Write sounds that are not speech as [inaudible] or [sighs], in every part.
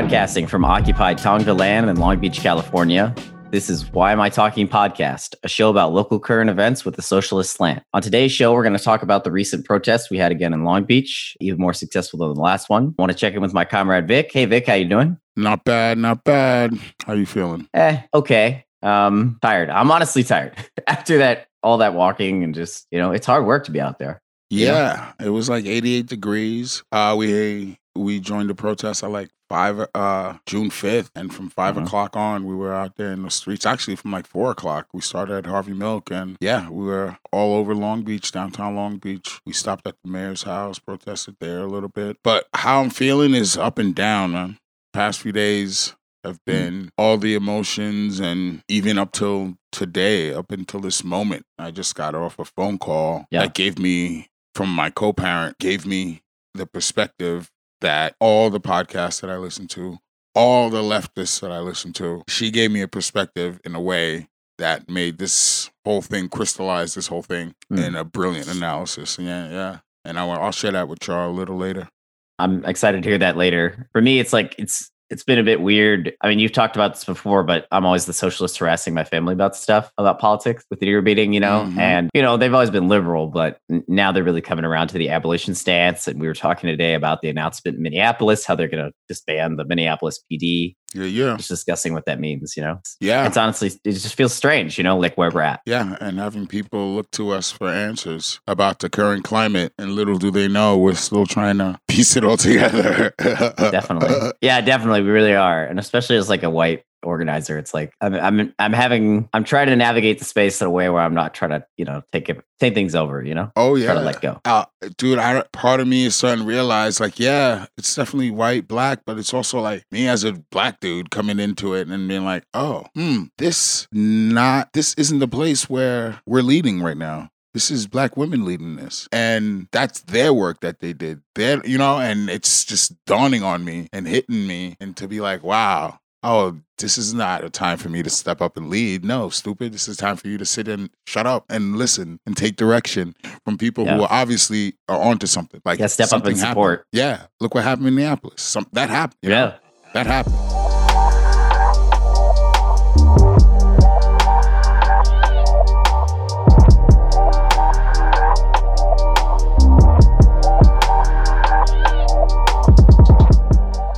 Broadcasting from occupied Tongva land in Long Beach, California. This is Why Am I Talking podcast, a show about local current events with a socialist slant. On today's show, we're going to talk about the recent protests we had again in Long Beach, even more successful than the last one. I want to check in with my comrade Vic. Hey Vic, how you doing? Not bad, not bad. How you feeling? Eh, okay. Um, tired. I'm honestly tired [laughs] after that all that walking and just you know it's hard work to be out there. Yeah, it was like 88 degrees. Uh, we we joined the protest at like five uh June 5th, and from 5 Mhm. o'clock on, we were out there in the streets. Actually, from like four o'clock, we started at Harvey Milk, and yeah, we were all over Long Beach, downtown Long Beach. We stopped at the mayor's house, protested there a little bit. But how I'm feeling is up and down, man. Past few days have Mm. been all the emotions, and even up till today, up until this moment, I just got off a phone call Yeah. that gave me from my co-parent gave me the perspective that all the podcasts that I listen to, all the leftists that I listen to, she gave me a perspective in a way that made this whole thing crystallize this whole thing Mm. in a brilliant analysis. Yeah, yeah. And I, will share that with y'all a little later. I'm excited to hear that later. For me, it's like it's it's been a bit weird. I mean, you've talked about this before, but I'm always the socialist harassing my family about stuff about politics with the ear beating, you know. Mhm. And you know, they've always been liberal, but now they're really coming around to the abolition stance. And we were talking today about the announcement in Minneapolis, how they're going to disband the Minneapolis PD. Yeah, yeah. Just discussing what that means, you know. Yeah. It's honestly, it just feels strange, you know, like where we're at. Yeah, and having people look to us for answers about the current climate, and little do they know we're still trying to [laughs] piece it all together. [laughs] definitely yeah definitely we really are and especially as like a white organizer it's like i'm i'm i'm having i'm trying to navigate the space in a way where i'm not trying to you know take it take things over you know Oh yeah. try to let go uh, dude. I part of me is starting to realize, like, yeah, it's definitely white, black, but it's also like me as a black dude coming into it and being like, oh, hmm, this not this isn't the place where we're leading right now. This is black women leading this, and that's their work that they did. Their, you know, and it's just dawning on me and hitting me, and to be like, wow. Oh, this is not a time for me to step up and lead. No, stupid. This is time for you to sit and shut up and listen and take direction from people who are obviously are onto something. Like Yeah, step up and something happened. support. Yeah, look what happened in Minneapolis. Some that happened. you know? yeah that happened.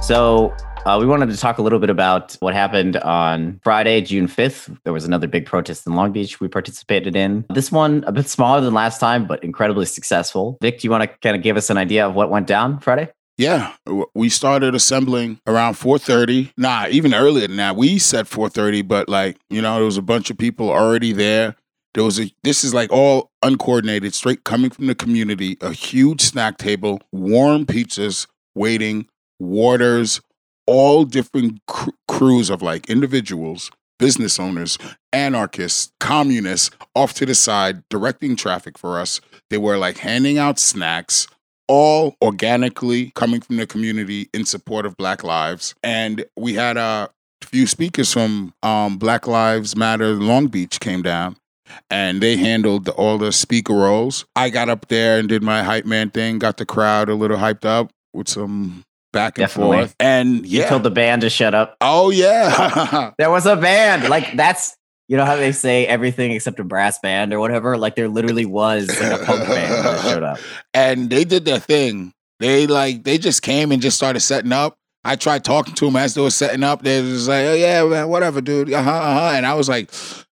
so uh, we wanted to talk a little bit about what happened on Friday, June 5th. There was another big protest in Long Beach we participated in. This one a bit smaller than last time, but incredibly successful. Vic, do you want to kind of give us an idea of what went down Friday? Yeah, we started assembling around 4:30. Nah, even earlier than that. We said 4:30, but like you know, there was a bunch of people already there. There was a. This is like all uncoordinated, straight coming from the community. A huge snack table, warm pizzas waiting, waters, all different cr- crews of like individuals, business owners, anarchists, communists off to the side, directing traffic for us. They were like handing out snacks, all organically coming from the community in support of Black Lives. And we had a few speakers from um, Black Lives Matter Long Beach came down. And they handled the, all the speaker roles. I got up there and did my hype man thing, got the crowd a little hyped up with some back and Definitely. forth. And You told the band to shut up. oh, yeah. [laughs] There was a band. Like that's you know how they say everything except a brass band or whatever. Like there literally was like a punk band that showed up. and they did their thing. They like they just came and just started setting up. I tried talking to them as they were setting up. They was like, "Oh yeah, man, whatever, dude." Uh huh, uh huh. And I was like,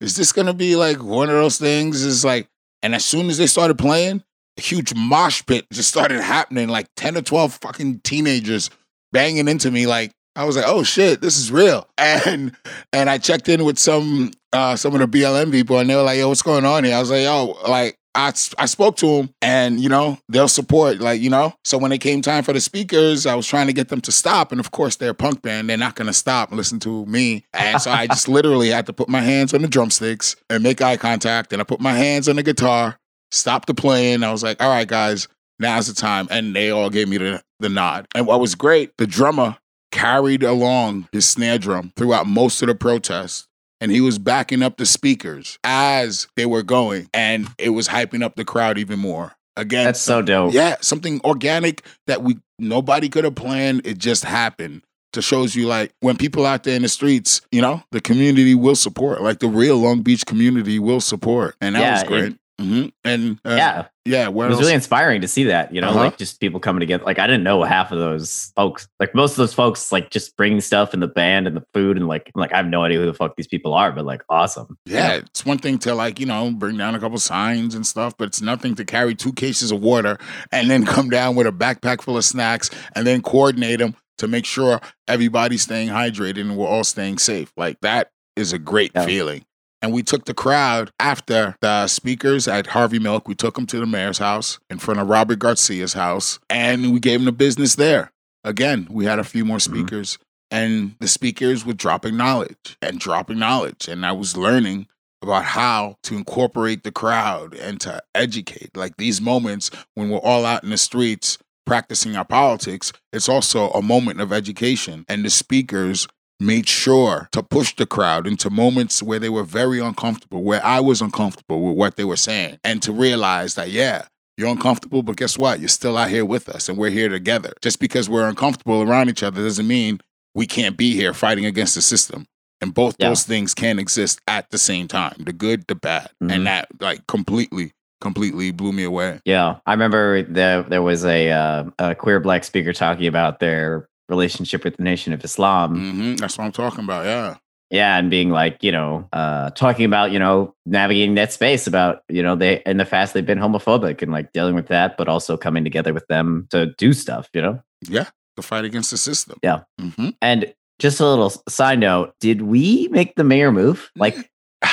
"Is this gonna be like one of those things?" Is like, and as soon as they started playing, a huge mosh pit just started happening. Like ten or twelve fucking teenagers banging into me. Like I was like, "Oh shit, this is real." [laughs] And and I checked in with some uh some of the BLM people, and they were like, "Yo, what's going on here?" I was like, "Yo, like." I, I spoke to them and you know they'll support like you know so when it came time for the speakers I was trying to get them to stop and of course they're a punk band they're not gonna stop and listen to me and so I just [laughs] literally had to put my hands on the drumsticks and make eye contact and I put my hands on the guitar stop the playing I was like all right guys now's the time and they all gave me the, the nod and what was great the drummer carried along his snare drum throughout most of the protest. And he was backing up the speakers as they were going, and it was hyping up the crowd even more. Again, That's so dope. yeah, something organic that we nobody could have planned. It just happened. to shows you like when people out there in the streets, you know, the community will support. Like the real Long Beach community will support, and that Yeah, was it- great. hmm And uh, yeah, yeah. it was else? really inspiring to see that. You know, Uh-huh. like just people coming together. Like I didn't know half of those folks. Like most of those folks, like just bringing stuff and the band and the food and like, I'm like I have no idea who the fuck these people are, but like awesome. you Yeah, know? it's one thing to like, you know, bring down a couple signs and stuff, but it's nothing to carry two cases of water and then [laughs] come down with a backpack full of snacks and then coordinate them to make sure everybody's staying hydrated and we're all staying safe. Like that is a great Yeah. feeling. And we took the crowd after the speakers at Harvey Milk. We took them to the mayor's house in front of Robert Garcia's house and we gave them the business there. Again, we had a few more Mhm. speakers and the speakers were dropping knowledge and dropping knowledge. And I was learning about how to incorporate the crowd and to educate. Like these moments when we're all out in the streets practicing our politics, it's also a moment of education. And the speakers made sure to push the crowd into moments where they were very uncomfortable, where I was uncomfortable with what they were saying, and to realize that, yeah, you're uncomfortable, but guess what? You're still out here with us and we're here together. Just because we're uncomfortable around each other doesn't mean we can't be here fighting against the system. And both Yeah. those things can exist at the same time the good, the bad. Mhm. And that, like, completely, completely blew me away. Yeah, I remember there there was a uh, a queer black speaker talking about their relationship with the Nation of Islam. hmm That's what I'm talking about. Yeah. Yeah, and being like, you know, uh, talking about, you know, navigating that space about, you know, they in the past they've been homophobic and like dealing with that, but also coming together with them to do stuff, you know. Yeah. The fight against the system. Yeah. hmm And just a little side note: Did we make the mayor move? Like, [sighs]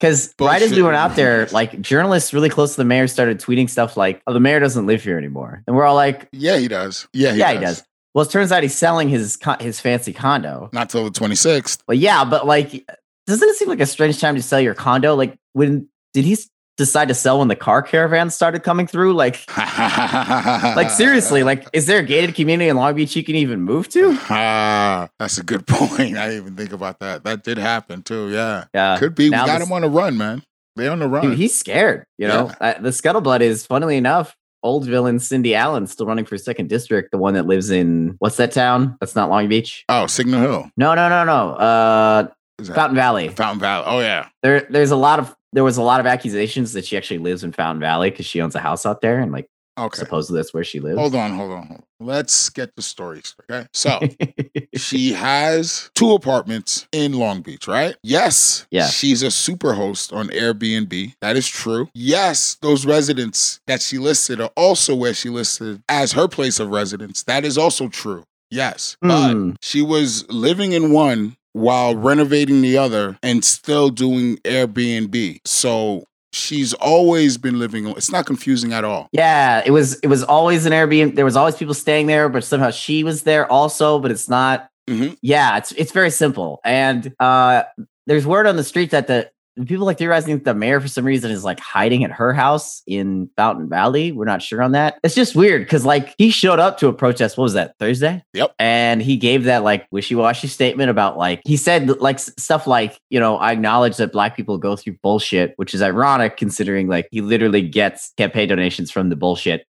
because right as we went out there, like journalists really close to the mayor started tweeting stuff like, "Oh, the mayor doesn't live here anymore," and we're all like, yeah, he does. Yeah, he "Yeah, does. he does." Well, it turns out he's selling his his fancy condo. Not till the 26th. But yeah, but like, doesn't it seem like a strange time to sell your condo? Like, when did he decide to sell when the car caravan started coming through? Like, [laughs] like seriously, like, is there a gated community in Long Beach you can even move to? Ah, [laughs] that's a good [laughs] point. I didn't even think about that. That did happen too. Yeah. Yeah, Could be. We got this- him on the run, man. They on the run. Dude, he's scared. You know, uh, the scuttlebutt is, funnily enough, old villain Cindy Allen still running for second district. The one that lives in what's that town? That's not Long Beach. oh, Signal Hill. No, no, no, no. Uh, Fountain Valley. Fountain Valley? Oh yeah. There, there's a lot of there was a lot of accusations that she actually lives in Fountain Valley because she owns a house out there, and like Okay. supposedly that's where she lives. Hold on, hold on, hold on. Let's get the story straight. Okay. So [laughs] she has two apartments in Long Beach, right? Yes. Yeah. She's a super host on Airbnb. That is true. Yes, those residents that she listed are also where she listed as her place of residence. That is also true. Yes. But Hmm. she was living in one while renovating the other and still doing Airbnb. So she's always been living. It's not confusing at all. Yeah, it was it was always an Airbnb. There was always people staying there, but somehow she was there also, but it's not. Mhm. Yeah, it's it's very simple. And uh there's word on the street that the people like theorizing that the mayor for some reason is like hiding at her house in Fountain Valley. We're not sure on that. It's just weird because like he showed up to a protest. What was that Thursday? Yep. And he gave that like wishy-washy statement about like he said like stuff like you know I acknowledge that black people go through bullshit, which is ironic considering like he literally gets campaign donations from the bullshit.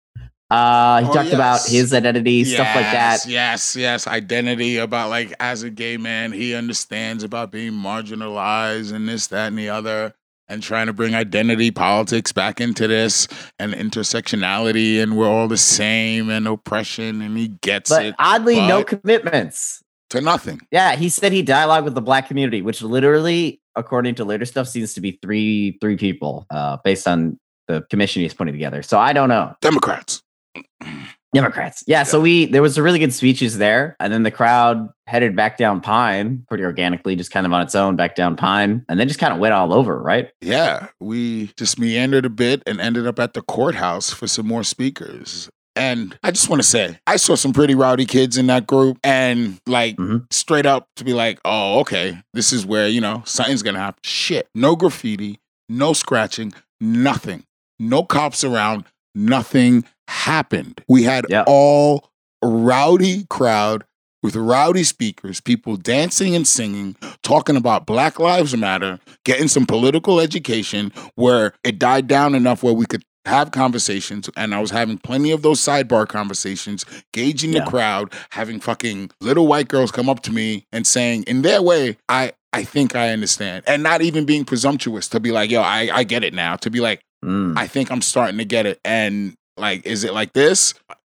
Uh, he Oh, talked about his identity, stuff like that. Yes, Yes, yes. Identity about like as a gay man, he understands about being marginalized and this, that, and the other, and trying to bring identity politics back into this and intersectionality, and we're all the same and oppression, and he gets But it oddly, no commitments. to nothing. Yeah, he said he dialogued with the black community, which literally, according to later stuff, seems to be three three people, uh, based on the commission he's putting together. So I don't know. Democrats. Democrats. Yeah, so we there was a really good speeches there, and then the crowd headed back down Pine pretty organically, just kind of on its own, back down Pine, and then just kind of went all over, right? Yeah, we just meandered a bit and ended up at the courthouse for some more speakers. And I just want to say, I saw some pretty rowdy kids in that group, and like Mhm. straight up to be like, oh, okay, this is where, you know, something's gonna happen. Shit. No graffiti, no scratching, nothing. No cops around, nothing happened. We had Yeah. all rowdy crowd with rowdy speakers, people dancing and singing, talking about Black Lives Matter, getting some political education where it died down enough where we could have conversations, and I was having plenty of those sidebar conversations, gauging the crowd, having fucking little white girls come up to me and saying, in their way, I I think I understand, and not even being presumptuous to be like, yo, I I get it now. To be like, Mm. I think I'm starting to get it, and like, is it like this?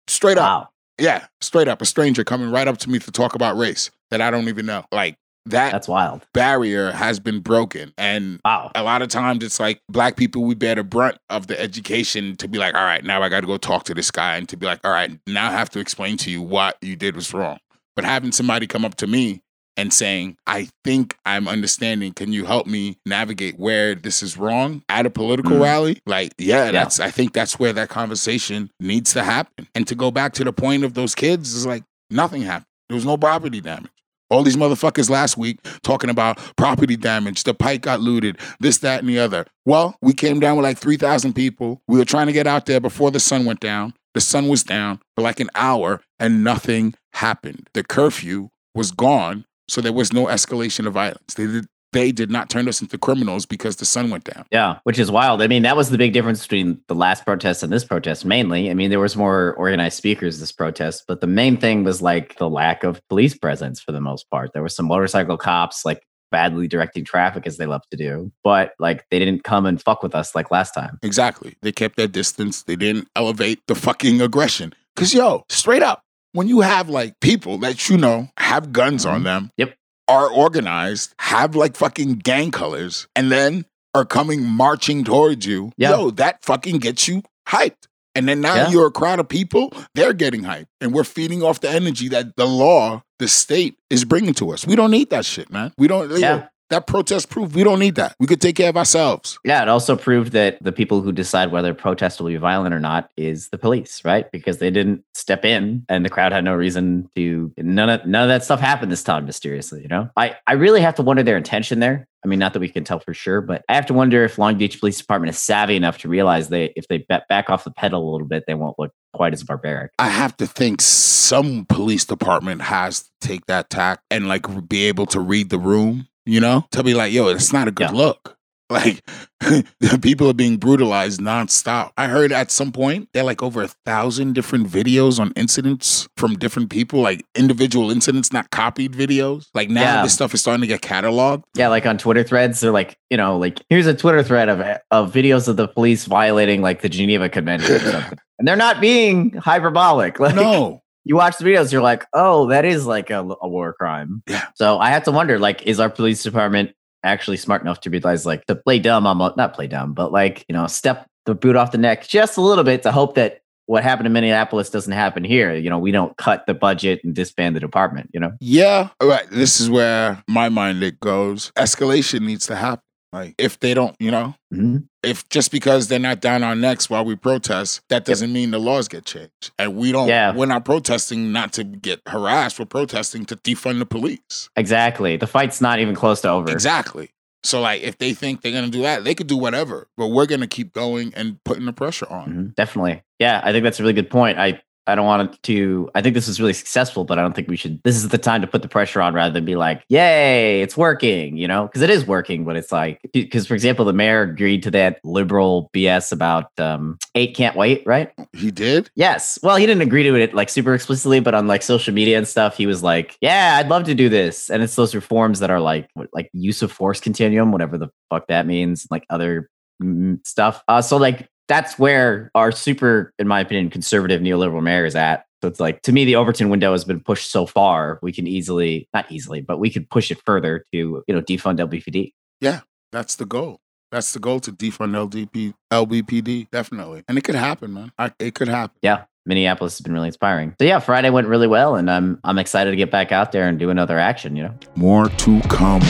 Straight up, Wow. yeah, straight up, a stranger coming right up to me to talk about race that I don't even know, like. That That's wild. barrier has been broken. And Wow. a lot of times it's like black people, we bear the brunt of the education to be like, all right, now I got to go talk to this guy and to be like, all right, now I have to explain to you what you did was wrong. But having somebody come up to me and saying, I think I'm understanding, can you help me navigate where this is wrong at a political Mm. rally? Like, yeah, Yeah. that's, I think that's where that conversation needs to happen. And to go back to the point of those kids is like, nothing happened. There was no property damage. All these motherfuckers last week talking about property damage, the pike got looted, this, that, and the other. Well, we came down with like 3,000 people. We were trying to get out there before the sun went down. The sun was down for like an hour and nothing happened. The curfew was gone, so there was no escalation of violence. They did, they did not turn us into criminals because the sun went down. Yeah, which is wild. I mean, that was the big difference between the last protest and this protest, mainly. I mean, there was more organized speakers this protest, but the main thing was like the lack of police presence for the most part. There were some motorcycle cops like badly directing traffic as they love to do, but like they didn't come and fuck with us like last time. Exactly. They kept their distance. They didn't elevate the fucking aggression. Cause yo, straight up, when you have like people that you know have guns on Mhm. them, Yep. are organized, have like fucking gang colors, and then are coming marching towards you, Yeah. yo, that fucking gets you hyped. And then now Yeah. you're a crowd of people, they're getting hyped. And we're feeding off the energy that the law, the state is bringing to us. We don't need that shit, man. We don't, Yeah. That protest proof, we don't need that. We could take care of ourselves. Yeah, it also proved that the people who decide whether a protest will be violent or not is the police, right? Because they didn't step in and the crowd had no reason to none of none of that stuff happened this time mysteriously, you know? I, I really have to wonder their intention there. I mean, not that we can tell for sure, but I have to wonder if Long Beach Police Department is savvy enough to realize they if they ba- back off the pedal a little bit, they won't look quite as barbaric. I have to think some police department has to take that tack and like be able to read the room, you know, to be like, yo, it's not a good Yeah. look. [laughs] Like [laughs] people are being brutalized nonstop. I heard at some point there are like over a thousand different videos on incidents from different people, like individual incidents, not copied videos. Like now Yeah. this stuff is starting to get cataloged. Yeah, like on Twitter threads, they're like, you know, like here's a Twitter thread of of videos of the police violating like the Geneva Convention or [laughs] something. And they're not being hyperbolic. Like No. You watch the videos, you're like, oh, that is like a, a war crime. Yeah. So I have to wonder, like, is our police department actually smart enough to realize, like, to play dumb, almost not play dumb, but like, you know, step the boot off the neck just a little bit to hope that what happened in Minneapolis doesn't happen here. You know, we don't cut the budget and disband the department. You know, Yeah. All right. This is where my mind it goes. Escalation needs to happen. Like if they don't, you know, Mhm. if just because they're not down our necks while we protest, that doesn't mean the laws get changed. And we don't Yeah. we're not protesting not to get harassed, we're protesting to defund the police. exactly. The fight's not even close to over. Exactly. So like if they think they're gonna do that, they could do whatever. But we're gonna keep going and putting the pressure on. Mhm, Definitely. Yeah, I think that's a really good point. I I don't want it to. I think this is really successful, but I don't think we should. This is the time to put the pressure on rather than be like, "Yay, it's working!" You know, because it is working. But it's like, because for example, the mayor agreed to that liberal BS about um, eight can't wait, right? He did? Yes. Well, he didn't agree to it like super explicitly, but on like social media and stuff, he was like, "Yeah, I'd love to do this." And it's those reforms that are like, what- like use of force continuum, whatever the fuck that means, like other mm, stuff. Uh, so like that's where our super, in my opinion, conservative neoliberal mayor is at. So it's like to me, the Overton window has been pushed so far. We can easily, not easily, but we could push it further to you know defund LBPD. Yeah, that's the goal. That's the goal to defund LDP LBPD, definitely. And it could happen, man. I, it could happen. Yeah, Minneapolis has been really inspiring. So yeah, Friday went really well, and I'm I'm excited to get back out there and do another action. You know. More to come.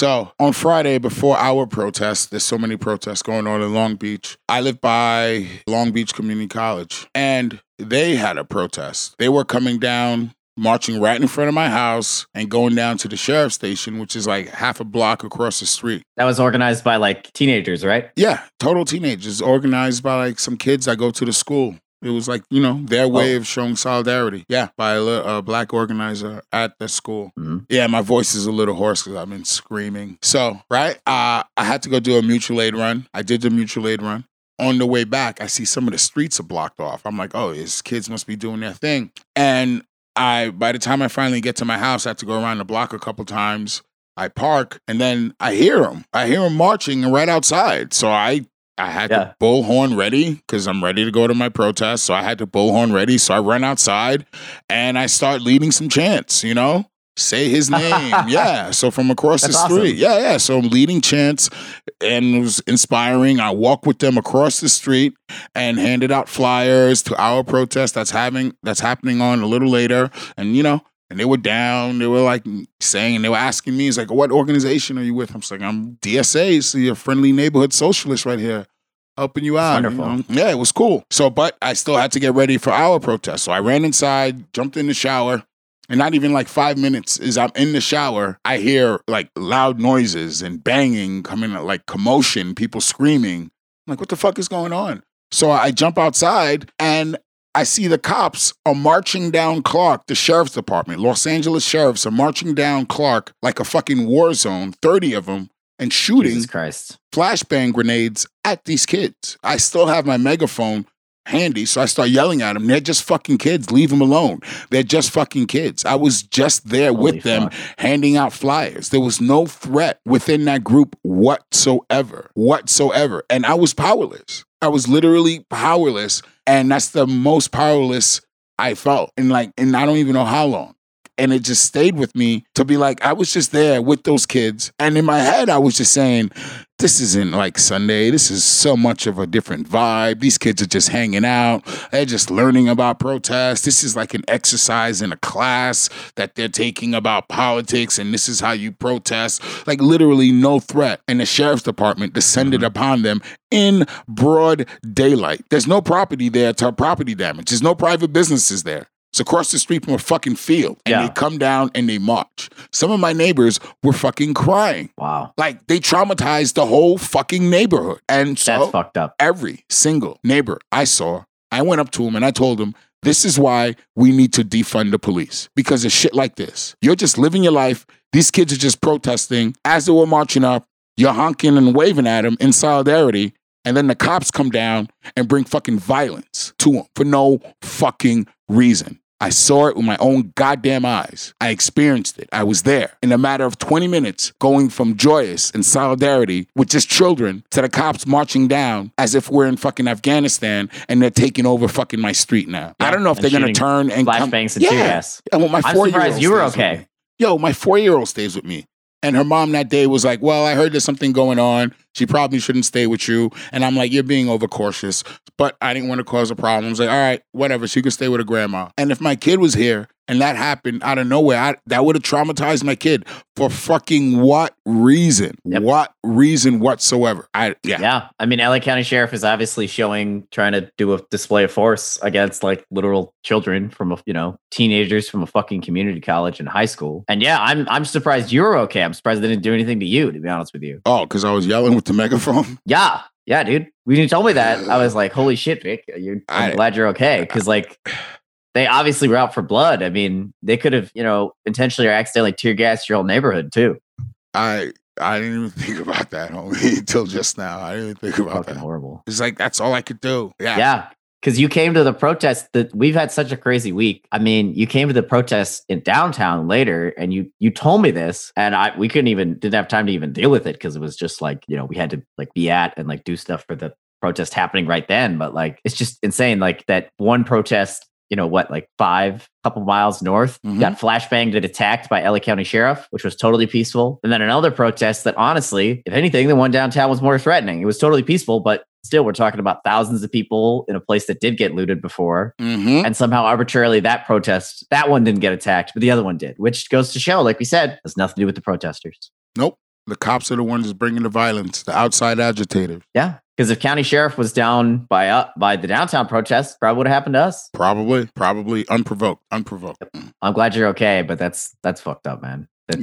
So on Friday, before our protest, there's so many protests going on in Long Beach. I live by Long Beach Community College, and they had a protest. They were coming down marching right in front of my house and going down to the sheriff's station, which is like half a block across the street. That was organized by like teenagers, right? Yeah, total teenagers, organized by like some kids I go to the school. It was like, you know, their way of showing solidarity. Yeah, by a, a black organizer at the school. Mhm. Yeah, my voice is a little hoarse because I've been screaming. So, right, uh, I had to go do a mutual aid run. I did the mutual aid run. On the way back, I see some of the streets are blocked off. I'm like, oh, these kids must be doing their thing. And I, by the time I finally get to my house, I have to go around the block a couple times. I park and then I hear them. I hear them marching right outside. So I I had Yeah. the bullhorn ready because I'm ready to go to my protest. So I had the bullhorn ready. So I run outside and I start leading some chants, you know? Say his [laughs] name. yeah. So from across That's the awesome. street. Yeah, yeah. So I'm leading chants and it was inspiring. I walk with them across the street and handed out flyers to our protest that's having that's happening on a little later. And you know, and they were down. They were like saying, they were asking me, "It's like, what organization are you with?" I'm just like, "I'm DSA, so you're a friendly neighborhood socialist right here, helping you out." you Wonderful. know? Yeah, it was cool. So, but I still had to get ready for our protest. So I ran inside, jumped in the shower. And not even like five minutes is I'm in the shower, I hear like loud noises and banging coming, like commotion, people screaming. I'm like, what the fuck is going on? So I jump outside and I see the cops are marching down Clark, the sheriff's department. Los Angeles sheriffs are marching down Clark like a fucking war zone, 30 of them, and shooting flashbang grenades at these kids. I still have my megaphone handy, so I start yelling at them. They're just fucking kids. Leave them alone. They're just fucking kids. I was just there Holy with them fuck. handing out flyers. There was no threat within that group whatsoever, whatsoever. And I was powerless. I was literally powerless. And that's the most powerless I felt in like, and I don't even know how long. And it just stayed with me to be like, I was just there with those kids. And in my head, I was just saying, this isn't like Sunday. This is so much of a different vibe. These kids are just hanging out. They're just learning about protests. This is like an exercise in a class that they're taking about politics, and this is how you protest. Like literally no threat. And the sheriff's department descended mm-hmm. upon them in broad daylight. There's no property there to property damage. There's no private businesses there. It's across the street from a fucking field. And Yeah. they come down and they march. Some of my neighbors were fucking crying. Wow. Like they traumatized the whole fucking neighborhood. And so That's fucked up. every single neighbor I saw, I went up to him and I told him, this is why we need to defund the police because of shit like this. You're just living your life. These kids are just protesting. As they were marching up, you're honking and waving at them in solidarity. And then the cops come down and bring fucking violence to them for no fucking reason. I saw it with my own goddamn eyes. I experienced it. I was there in a matter of 20 minutes, going from joyous and solidarity with just children to the cops marching down as if we're in fucking Afghanistan and they're taking over fucking my street now. I don't know if they're gonna turn and come. Flashbangs and tear gas. Yeah, well, my I'm four surprised you were okay. Yo, my four year old stays with me. And her mom that day was like, Well, I heard there's something going on. She probably shouldn't stay with you. And I'm like, You're being overcautious. But I didn't want to cause a problem. I was like, All right, whatever. She could stay with her grandma. And if my kid was here and that happened out of nowhere, I, that would have traumatized my kid for fucking what reason? Yep. What reason whatsoever? I, yeah. Yeah. I mean, LA County Sheriff is obviously showing, trying to do a display of force against like literal children from a, you know, teenagers from a fucking community college and high school. And yeah, I'm, I'm surprised you're okay. I'm surprised they didn't do anything to you, to be honest with you. Oh, because I was yelling with the megaphone. [laughs] Yeah. Yeah, dude. When you told me that, I was like, holy shit, Vic. You're, I'm I- glad you're okay. Cause like, [sighs] [sighs] they obviously were out for blood. I mean, they could have, you know, intentionally or accidentally tear gassed your whole neighborhood too. I I didn't even think about that, homie, [laughs] until just now. I didn't even think about Fucking that. horrible. It's like that's all I could do. Yeah. Yeah. Because you came to the protest that we've had such a crazy week. I mean, you came to the protest in downtown later and you you told me this and I we couldn't even didn't have time to even deal with it because it was just like, you know, we had to like be at and like do stuff for the protest happening right then. But like it's just insane. Like that one protest, you know, what, like five couple miles north, Mhm. got flashbanged and attacked by LA County Sheriff, which was totally peaceful. And then another protest that honestly, if anything, the one downtown was more threatening. It was totally peaceful, but still we're talking about thousands of people in a place that did get looted before Mm-hmm. and somehow arbitrarily that protest that one didn't get attacked but the other one did which goes to show like we said has nothing to do with the protesters Nope. The cops are the ones bringing the violence, the outside agitators. yeah Because if county sheriff was down by uh, by the downtown protest, probably would have happened to us. Probably, probably unprovoked, unprovoked. I'm glad you're okay, but that's that's fucked up, man. That,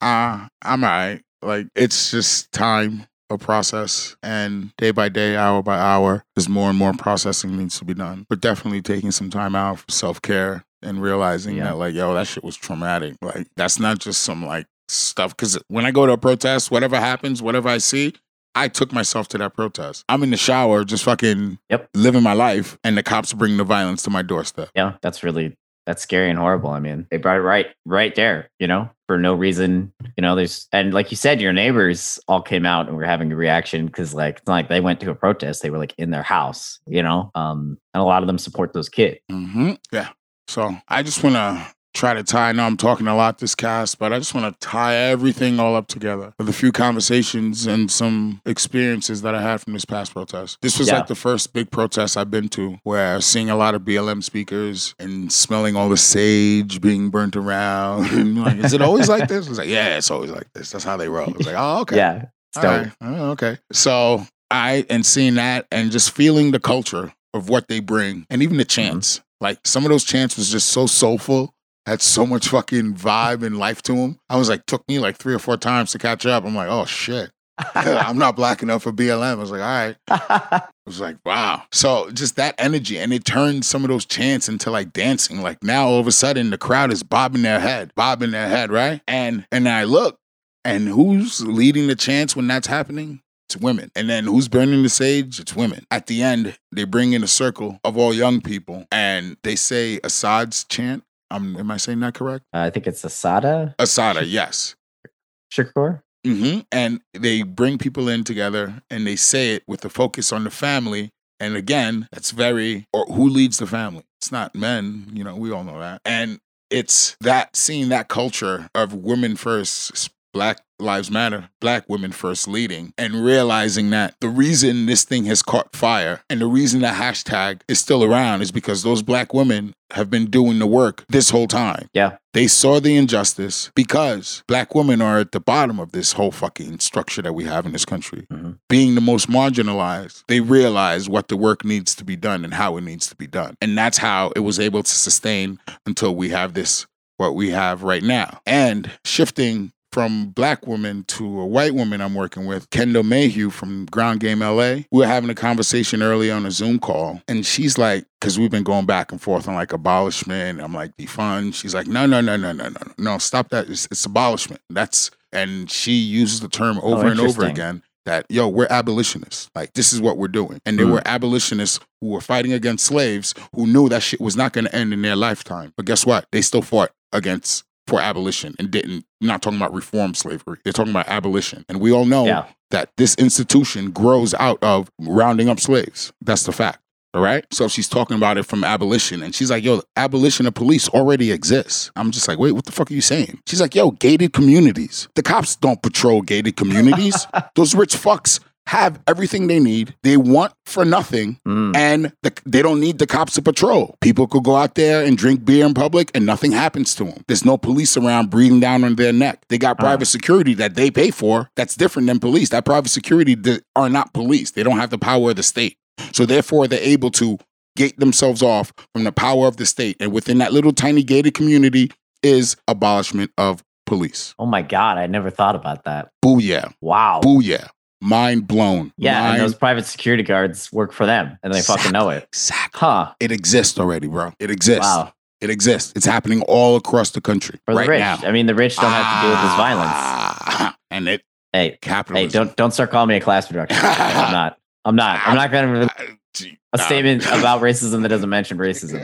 Uh, I'm all right. Like it's just time, a process, and day by day, hour by hour, there's more and more processing needs to be done. But definitely taking some time out for self care and realizing Yeah. that, like, yo, that shit was traumatic. Like that's not just some like stuff. Because when I go to a protest, whatever happens, whatever I see. I took myself to that protest. I'm in the shower, just fucking Yep. living my life, and the cops bring the violence to my doorstep. yeah, that's really that's scary and horrible. I mean, they brought it right right there, you know, for no reason. You know, there's and like you said, your neighbors all came out and were having a reaction because like it's not like they went to a protest; they were like in their house, you know. Um, and a lot of them support those kids. hmm Yeah. So I just want to try to tie. I know I'm talking a lot this cast, but I just want to tie everything all up together with a few conversations and some experiences that I had from this past protest. This was Yeah. like the first big protest I've been to where seeing a lot of BLM speakers and smelling all the sage being burnt around. [laughs] And like, is it always like this? It's like, yeah, it's always like this. That's how they roll. It's like, oh, okay. [laughs] Yeah, All right. Oh, okay. So I and seeing that and just feeling the culture of what they bring and even the mm-hmm. chants. Like some of those chants was just so soulful, had so much fucking vibe and life to him. I was like, took me like three or four times to catch up. I'm like, oh shit. [laughs] I'm not black enough for BLM. I was like, all right. [laughs] I was like, wow. So just that energy, and it turned some of those chants into like dancing. Like now, all of a sudden, the crowd is bobbing their head, bobbing their head, right? And and I look, and who's leading the chants when that's happening? It's women. And then who's burning the sage? It's women. At the end, they bring in a circle of all young people, and they say Assad's chant. Um, am I saying that correct? I think it's Assata Assata, yes. Shakur. hmm And they bring people in together and they say it with the focus on the family. And again, that's very, or who leads the family? It's not men, you know, we all know that. And it's that seeing that culture of women first, Black Lives Matter, Black women first leading, and realizing that the reason this thing has caught fire and the reason the hashtag is still around is because those Black women have been doing the work this whole time. Yeah. They saw the injustice because black women are at the bottom of this whole fucking structure that we have in this country. Mhm. Being the most marginalized, they realize what the work needs to be done and how it needs to be done. And that's how it was able to sustain until we have this, what we have right now. And shifting from black woman to a white woman I'm working with, Kendall Mayhew from Ground Game LA. We were having a conversation early on a Zoom call, and she's like, because we've been going back and forth on like abolishment. I'm like, defund. She's like, no, no, no, no, no, no, no, stop that. It's, it's abolishment. That's, and she uses the term over and over again that, yo, we're abolitionists. Like, this is what we're doing. And there Mm. were abolitionists who were fighting against slaves who knew that shit was not going to end in their lifetime. But guess what? They still fought against for abolition and didn't not talking about reform slavery. They're talking about abolition. And we all know Yeah. that this institution grows out of rounding up slaves. That's the fact. All right. So she's talking about it from abolition. And she's like, yo, abolition of police already exists. I'm just like, wait, what the fuck are you saying? She's like, yo, gated communities. The cops don't patrol gated communities. [laughs] Those rich fucks have everything they need. They want for nothing Mm. and the, they don't need the cops to patrol. People could go out there and drink beer in public and nothing happens to them. There's no police around breathing down on their neck. They got Ah. private security that they pay for. That's different than police. That private security are not police. They don't have the power of the state. So therefore, they're able to gate themselves off from the power of the state. And within that little tiny gated community is abolishment of police. Oh my God, I never thought about that. Booyah. Wow. Booyah. Mind blown. Yeah, Mind- and those private security guards work for them, and they fucking know it. Exactly. Huh? It exists already, bro. It exists. Wow. It exists. It's happening all across the country For the right rich. now. I mean, the rich don't have to deal with this violence. Ah, [laughs] And it Hey, hey, don't don't start calling me a class reduction. I'm [laughs] not. I'm not. I'm not going [laughs] to a statement about racism that doesn't mention racism.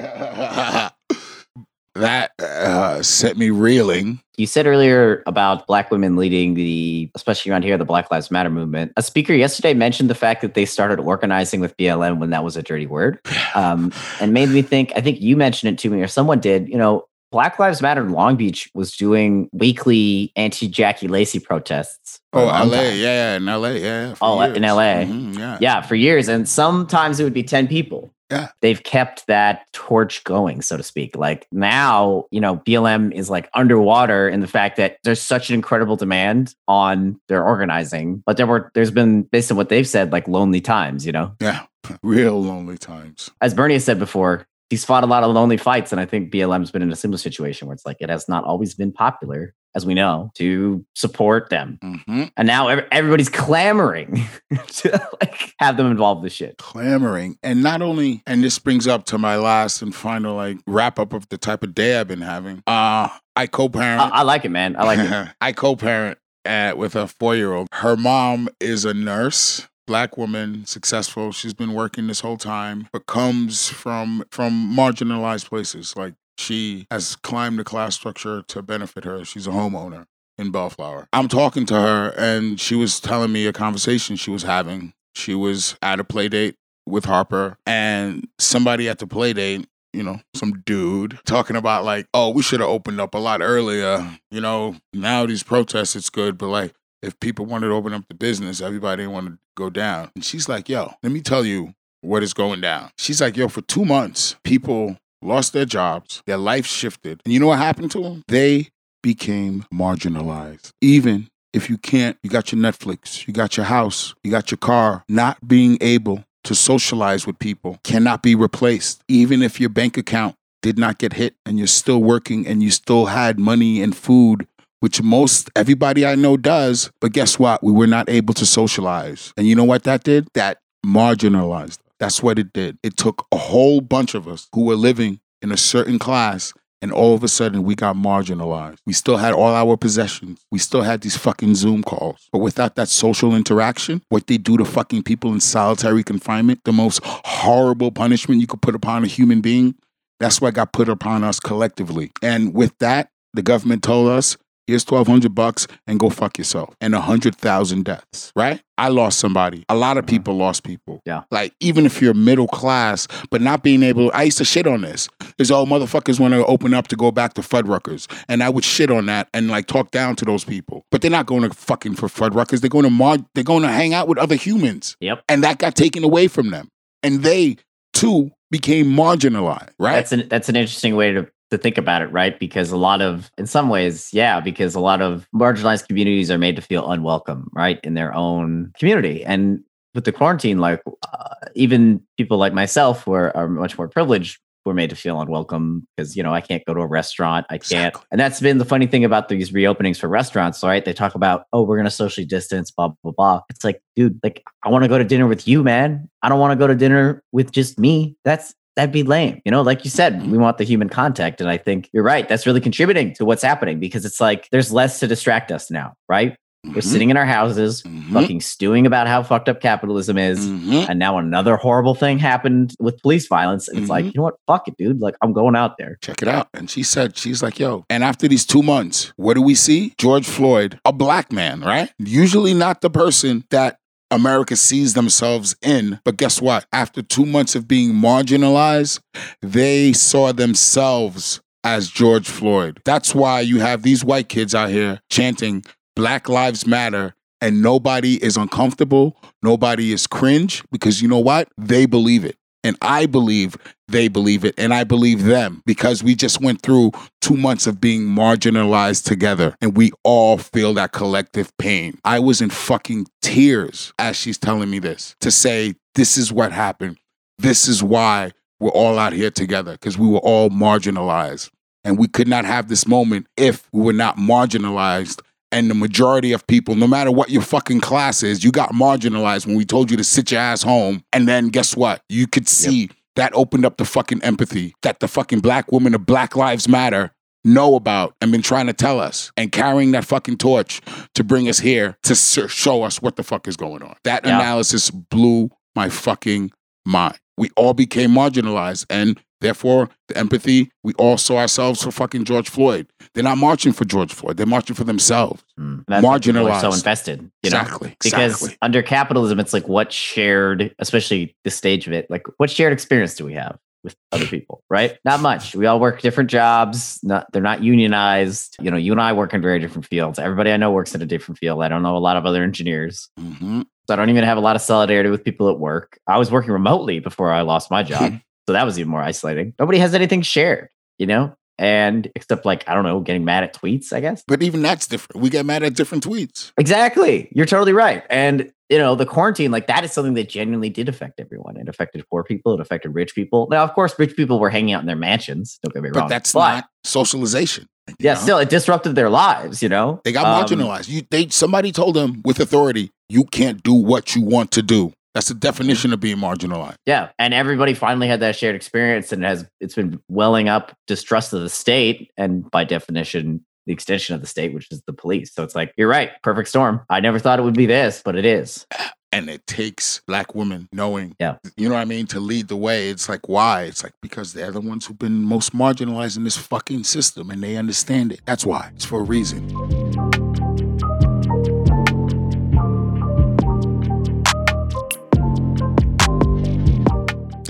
That uh, set me reeling. You said earlier about black women leading the, especially around here, the Black Lives Matter movement. A speaker yesterday mentioned the fact that they started organizing with BLM when that was a dirty word, [sighs] um, and made me think. I think you mentioned it to me, or someone did. You know, Black Lives Matter in Long Beach was doing weekly anti-Jackie Lacey protests. Oh, LA, yeah, yeah, in LA, yeah. Oh, in years. LA. Mhm, yeah. Yeah, for years, and sometimes it would be ten people. Yeah. they've kept that torch going, so to speak. Like now, you know, BLM is like underwater in the fact that there's such an incredible demand on their organizing, but there were there's been based on what they've said, like lonely times, you know. Yeah. [laughs] Real lonely times. As Bernie has said before, he's fought a lot of lonely fights, and I think BLM's been in a similar situation where it's like it has not always been popular, as we know, to support them. hmm And now everybody's clamoring [laughs] to like have them involved in this shit. Clamoring. And not only, and this brings up to my last and final like wrap up of the type of day I've been having. Uh I co-parent. I, I like it, man. I like it. [laughs] I co-parent uh, with a four-year-old. Her mom is a nurse, black woman, successful. She's been working this whole time, but comes from from marginalized places. Like she has climbed the class structure to benefit her. She's a homeowner in Bellflower. I'm talking to her, and she was telling me a conversation she was having. She was at a play date with Harper, and somebody at the play date you know, some dude talking about like, oh, we should have opened up a lot earlier. You know, now these protests, it's good, but like, if people wanted to open up the business, everybody didn't want to go down. And she's like, yo, let me tell you what is going down. She's like, yo, for two months, people lost their jobs, their life shifted. And you know what happened to them? They became marginalized. Even if you can't, you got your Netflix, you got your house, you got your car, not being able to socialize with people cannot be replaced. Even if your bank account did not get hit and you're still working and you still had money and food, which most everybody I know does. But guess what? We were not able to socialize. And you know what that did? That marginalized. That's what it did. It took a whole bunch of us who were living in a certain class and all of a sudden we got marginalized. We still had all our possessions. We still had these fucking Zoom calls. But without that social interaction, what they do to fucking people in solitary confinement, the most horrible punishment you could put upon a human being, that's what got put upon us collectively. And with that, the government told us, here's 1200 bucks and go fuck yourself. And 100,000 deaths, right? I lost somebody. A lot of mm-hmm. people lost people. Yeah. Like, even if you're middle class, but not being able, I used to shit on this. Is all oh, motherfuckers want to open up to go back to Fuddruckers. And I would shit on that and like talk down to those people. But they're not going to fucking for Fuddruckers. They're going to mar- they're going to hang out with other humans. Yep. And that got taken away from them. And they too became marginalized, right? That's an that's an interesting way to to think about it, right? Because a lot of, in some ways, yeah, because a lot of marginalized communities are made to feel unwelcome, right, in their own community. And with the quarantine, like uh, even people like myself who are, are much more privileged were made to feel unwelcome because you know I can't go to a restaurant, I can't, Exactly. and that's been the funny thing about these reopenings for restaurants, right? They talk about oh we're gonna socially distance, blah blah blah. It's like, dude, like I want to go to dinner with you, man. I don't want to go to dinner with just me. That's that'd be lame. You know, like you said, we want the human contact. And I think you're right. That's really contributing to what's happening because it's like there's less to distract us now, right? We're Mhm. sitting in our houses, Mhm. fucking stewing about how fucked up capitalism is. Mhm. And now another horrible thing happened with police violence. And it's like, Mhm. you know what? Fuck it, dude. Like, I'm going out there. Check it out. And she said, she's like, yo. And after these two months, what do we see? George Floyd, a black man, right? Usually not the person that America sees themselves in. But guess what? After two months of being marginalized, they saw themselves as George Floyd. That's why you have these white kids out here chanting Black Lives Matter and nobody is uncomfortable, nobody is cringe because you know what? They believe it. And I believe they believe it. And I believe them because we just went through two months of being marginalized together and we all feel that collective pain. I was in fucking tears as she's telling me this to say, this is what happened. This is why we're all out here together because we were all marginalized. And we could not have this moment if we were not marginalized. And the majority of people, no matter what your fucking class is, you got marginalized when we told you to sit your ass home. And then guess what? You could see that opened up the fucking empathy that the fucking black woman of Black Lives Matter know about and been trying to tell us and carrying that fucking torch to bring us here to show us what the fuck is going on. That analysis blew my fucking mind. We all became marginalized and therefore the empathy, we all saw ourselves for fucking George Floyd. They're not marching for George Floyd. They're marching for themselves. Mm. That's why people are so invested, you know? exactly. Because exactly. under capitalism, it's like what shared, especially the stage of it, like what shared experience do we have with other people, right? Not much. We all work different jobs. Not they're not unionized. You know, you and I work in very different fields. Everybody I know works in a different field. I don't know a lot of other engineers. Mhm. So I don't even have a lot of solidarity with people at work. I was working remotely before I lost my job. [laughs] so that was even more isolating. Nobody has anything shared, you know? And except like, I don't know, getting mad at tweets, I guess. But even that's different. We get mad at different tweets. Exactly. You're totally right. And you know, the quarantine, like that is something that genuinely did affect everyone. It affected poor people, it affected rich people. Now, of course, rich people were hanging out in their mansions. Don't get me wrong. But that's not socialization. Yeah, know? still it disrupted their lives, you know? They got um, marginalized. You they somebody told them with authority, you can't do what you want to do. That's the definition of being marginalized. Yeah, and everybody finally had that shared experience, and has it's been welling up distrust of the state, and by definition, the extension of the state, which is the police. So it's like you're right, perfect storm. I never thought it would be this, but it is. And it takes black women knowing, yeah, you know what I mean, to lead the way. It's like why? It's like because they're the ones who've been most marginalized in this fucking system, and they understand it. That's why. It's for a reason.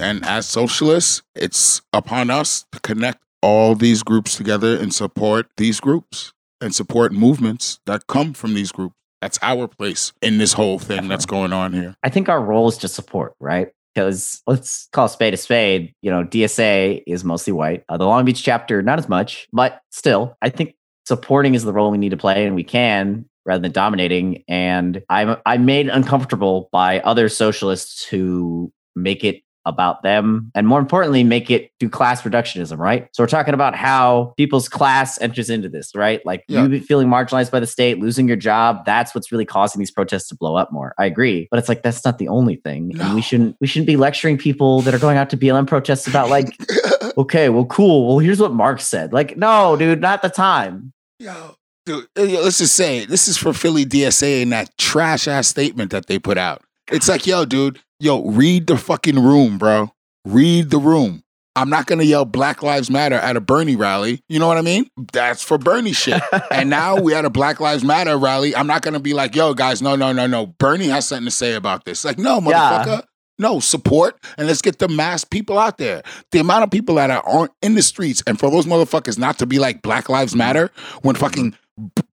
And as socialists, it's upon us to connect all these groups together and support these groups and support movements that come from these groups. That's our place in this whole thing Definitely. that's going on here. I think our role is to support, right? Because let's call a spade a spade. You know, DSA is mostly white. Uh, the Long Beach chapter, not as much, but still, I think supporting is the role we need to play, and we can rather than dominating. And I'm I'm made uncomfortable by other socialists who make it about them and more importantly make it do class reductionism right? So we're talking about how people's class enters into this right? Like yeah. you feeling marginalized by the state losing your job that's what's really causing these protests to blow up more. I agree but it's like that's not the only thing no. and we shouldn't we shouldn't be lecturing people that are going out to blm protests about like [laughs] okay well cool well here's what marx said. Like no dude not the time. Yo dude let's just say this is for philly dsa and that trash ass statement that they put out. It's like, yo, dude, yo, read the fucking room, bro. Read the room. I'm not gonna yell Black Lives Matter at a Bernie rally. You know what I mean? That's for Bernie shit. [laughs] and now we had a Black Lives Matter rally. I'm not gonna be like, yo, guys, no, no, no, no. Bernie has something to say about this. Like, no, motherfucker. Yeah. No, support and let's get the mass people out there. The amount of people that are, aren't in the streets, and for those motherfuckers not to be like Black Lives Matter when fucking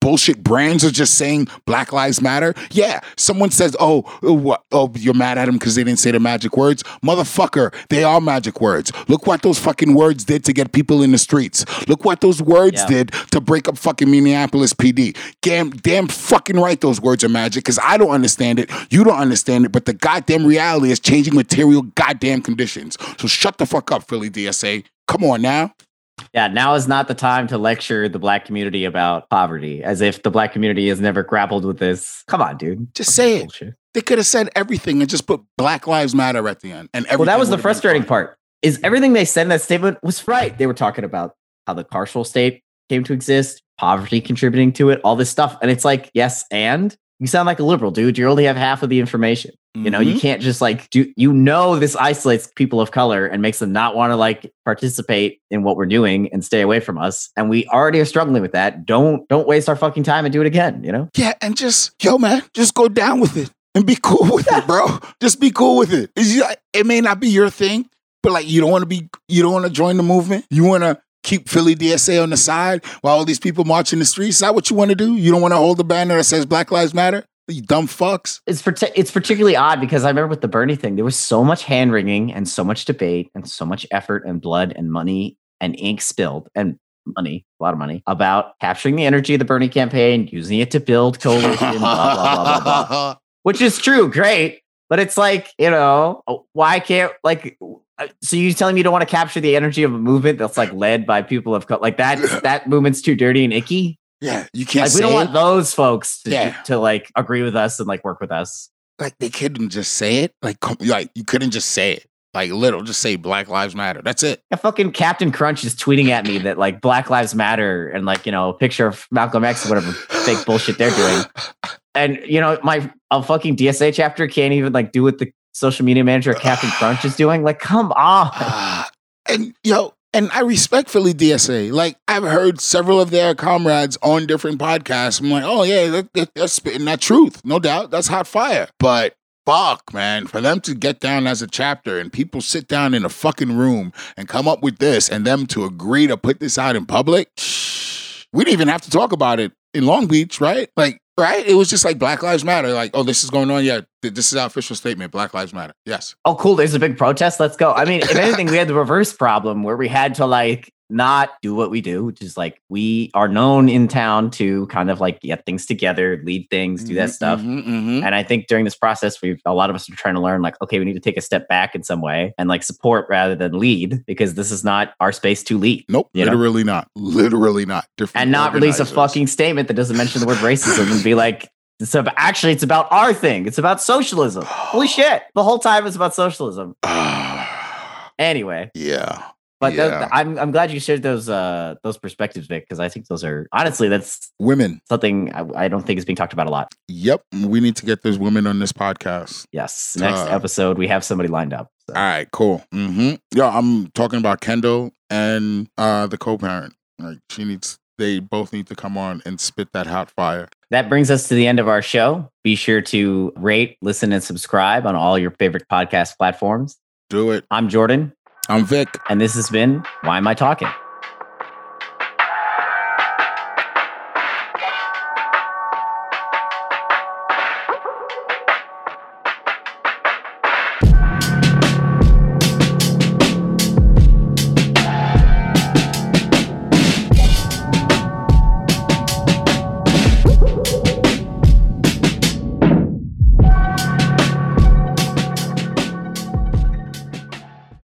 bullshit brands are just saying Black Lives Matter. Yeah, someone says, "Oh, uh, what? Oh, you're mad at them because they didn't say the magic words." Motherfucker, they are magic words. Look what those fucking words did to get people in the streets. Look what those words yeah. did to break up fucking Minneapolis PD. Damn, damn fucking right, those words are magic because I don't understand it. You don't understand it, but the goddamn reality is changing material goddamn conditions. So shut the fuck up, Philly DSA. Come on now. Yeah, now is not the time to lecture the black community about poverty as if the black community has never grappled with this. Come on, dude. Just say it. They could have said everything and just put Black Lives Matter at the end. And well, that was the frustrating part. Is everything they said in that statement was right. They were talking about how the carceral state came to exist, poverty contributing to it, all this stuff. And it's like, yes, and you sound like a liberal, dude. You only have half of the information. Mm-hmm. You know, you mm-hmm. can't just like do you know this isolates people of color and makes them not want to like participate in what we're doing and stay away from us. And we already are struggling with that. Don't don't waste our fucking time and do it again, you know? Yeah, and just yo, man, just go down with it and be cool with it, bro. Just be cool with it. It may not be your thing, but like you don't want to be you don't want to join the movement. You want to keep Philly DSA on the side while all these people march in the streets? Is that what you want to do? You don't want to hold the banner that says Black Lives Matter? You dumb fucks. It's it's particularly odd because I remember with the Bernie thing, there was so much hand wringing and so much debate and so much effort and blood and money and ink spilled and money, a lot of money, about capturing the energy of the Bernie campaign, using it to build coalition, blah, blah, blah, blah, blah. [laughs] Which is true, great. But it's like, you know, why can't like Uh, so you telling me you don't want to capture the energy of a movement that's like led by people of color. like that that movement's too dirty and icky? Yeah you can't like, we don't want those folks to, yeah. to like agree with us and like work with us. Like they couldn't just say it? Like like you couldn't just say it. Like little just say black lives matter. That's it. Yeah, fucking captain crunch is tweeting at me that like black lives matter and like you know a picture of malcolm x or whatever fake bullshit they're doing. [laughs] And you know my a fucking dsa chapter can't even like do what the social media manager [sighs] Captain Crunch is doing. Like, come on. Uh, [sighs] and yo, and I respectfully DSA. Like I've heard several of their comrades on different podcasts. I'm like, oh yeah, they're, they're spitting that truth, no doubt. That's hot fire. But fuck, man, for them to get down as a chapter and people sit down in a fucking room and come up with this, and them to agree to put this out in public, [sighs] we didn't even have to talk about it in Long Beach, right? Like right? It was just like Black Lives Matter. Like, oh, this is going on. Yeah, this is our official statement. Black Lives Matter. Yes. Oh, cool. There's a big protest. Let's go. I mean, if [laughs] anything, we had the reverse problem where we had to like not do what we do, which is like we are known in town to kind of like get things together, lead things, do that Mhm, stuff. mhm, mhm. And I think during this process, we've a lot of us are trying to learn like, okay, we need to take a step back in some way and like support rather than lead because this is not our space to lead. Nope, You know? literally not. Literally not. Different And not release a fucking statement that doesn't mention the word racism and be like, it's about, actually, it's about our thing. It's about socialism. Holy [sighs] shit. The whole time it's about socialism. [sighs] Anyway, yeah. But Yeah. I'm, I'm glad you shared those uh, those perspectives, Vic, because I think those are honestly, that's Women. something I, I don't think is being talked about a lot. Yep. We need to get those women on this podcast. Yes. Next Uh, episode, we have somebody lined up. So. All right, cool. Mm-hmm. Yeah, I'm talking about Kendall and uh the co-parent. Like she needs they both need to come on and spit that hot fire. That brings us to the end of our show. Be sure to rate, listen, and subscribe on all your favorite podcast platforms. Do it. I'm Jordan, I'm Vic. and this has been Why Am I Talking?